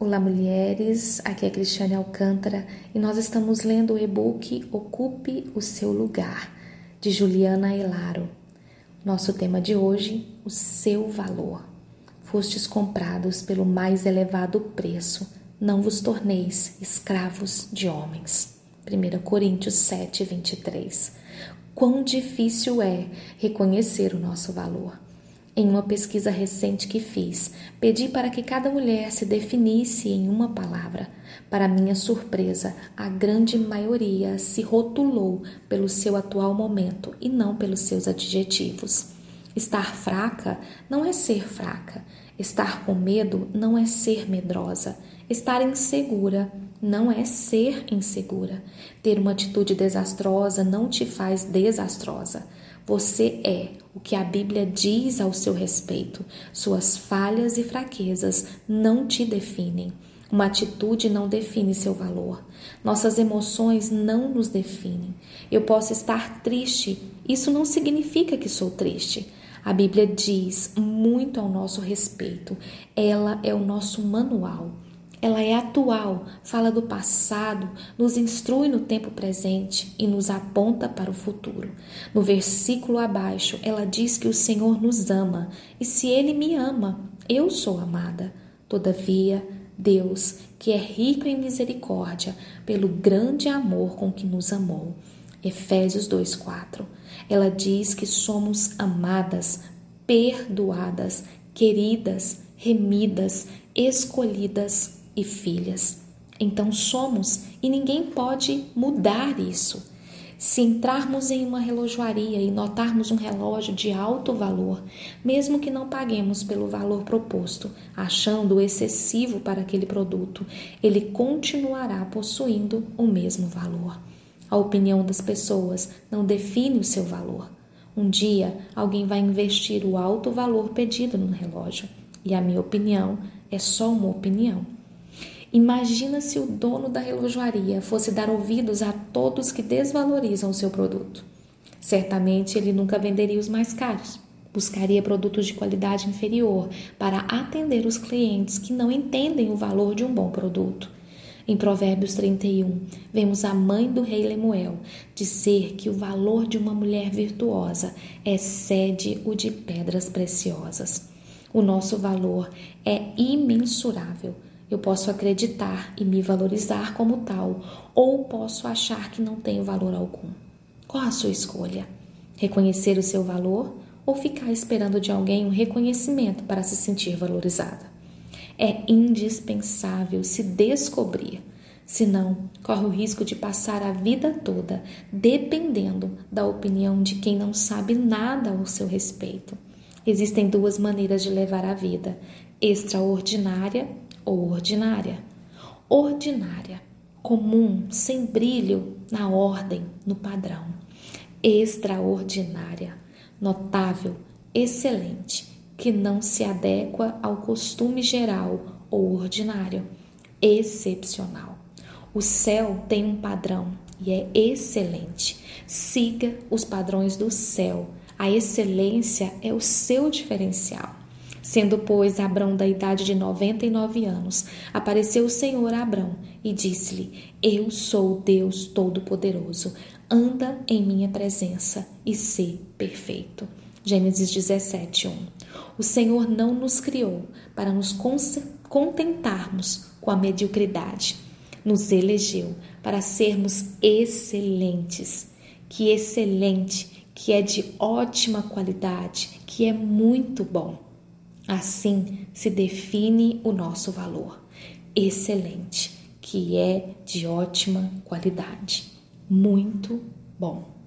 Olá, mulheres. Aqui é Cristiane Alcântara e nós estamos lendo o e-book Ocupe o Seu Lugar, de Juliana Elaro. Nosso tema de hoje: o seu valor. Fostes comprados pelo mais elevado preço, não vos torneis escravos de homens. 1 Coríntios 7, 23. Quão difícil é reconhecer o nosso valor. Em uma pesquisa recente que fiz, pedi para que cada mulher se definisse em uma palavra. Para minha surpresa, a grande maioria se rotulou pelo seu atual momento e não pelos seus adjetivos. Estar fraca não é ser fraca. Estar com medo não é ser medrosa. Estar insegura não é ser insegura. Ter uma atitude desastrosa não te faz desastrosa. Você é o que a Bíblia diz ao seu respeito. Suas falhas e fraquezas não te definem. Uma atitude não define seu valor. Nossas emoções não nos definem. Eu posso estar triste, isso não significa que sou triste. A Bíblia diz muito ao nosso respeito. Ela é o nosso manual. Ela é atual, fala do passado, nos instrui no tempo presente e nos aponta para o futuro. No versículo abaixo, ela diz que o Senhor nos ama e se Ele me ama, eu sou amada. Todavia, Deus, que é rico em misericórdia, pelo grande amor com que nos amou. Efésios 2:4. Ela diz que somos amadas, perdoadas, queridas, remidas, escolhidas e filhas. Então somos e ninguém pode mudar isso. Se entrarmos em uma relojoaria e notarmos um relógio de alto valor, mesmo que não paguemos pelo valor proposto, achando excessivo para aquele produto, ele continuará possuindo o mesmo valor. A opinião das pessoas não define o seu valor. Um dia alguém vai investir o alto valor pedido no relógio, e a minha opinião é só uma opinião. Imagina se o dono da relojoaria fosse dar ouvidos a todos que desvalorizam o seu produto. Certamente ele nunca venderia os mais caros. Buscaria produtos de qualidade inferior para atender os clientes que não entendem o valor de um bom produto. Em Provérbios 31, vemos a mãe do rei Lemuel dizer que o valor de uma mulher virtuosa excede o de pedras preciosas. O nosso valor é imensurável eu posso acreditar e me valorizar como tal, ou posso achar que não tenho valor algum. Qual a sua escolha? Reconhecer o seu valor ou ficar esperando de alguém um reconhecimento para se sentir valorizada? É indispensável se descobrir, senão corre o risco de passar a vida toda dependendo da opinião de quem não sabe nada ao seu respeito. Existem duas maneiras de levar a vida: extraordinária ou ordinária. Ordinária, comum, sem brilho na ordem, no padrão. Extraordinária, notável, excelente, que não se adequa ao costume geral ou ordinário. Excepcional. O céu tem um padrão e é excelente. Siga os padrões do céu. A excelência é o seu diferencial. Sendo, pois, Abrão da idade de noventa e nove anos, apareceu o Senhor a Abrão e disse-lhe: Eu sou Deus Todo-Poderoso, anda em minha presença e sê perfeito. Gênesis 17, 1. O Senhor não nos criou para nos contentarmos com a mediocridade. Nos elegeu para sermos excelentes. Que excelente, que é de ótima qualidade, que é muito bom. Assim se define o nosso valor. Excelente, que é de ótima qualidade. Muito bom.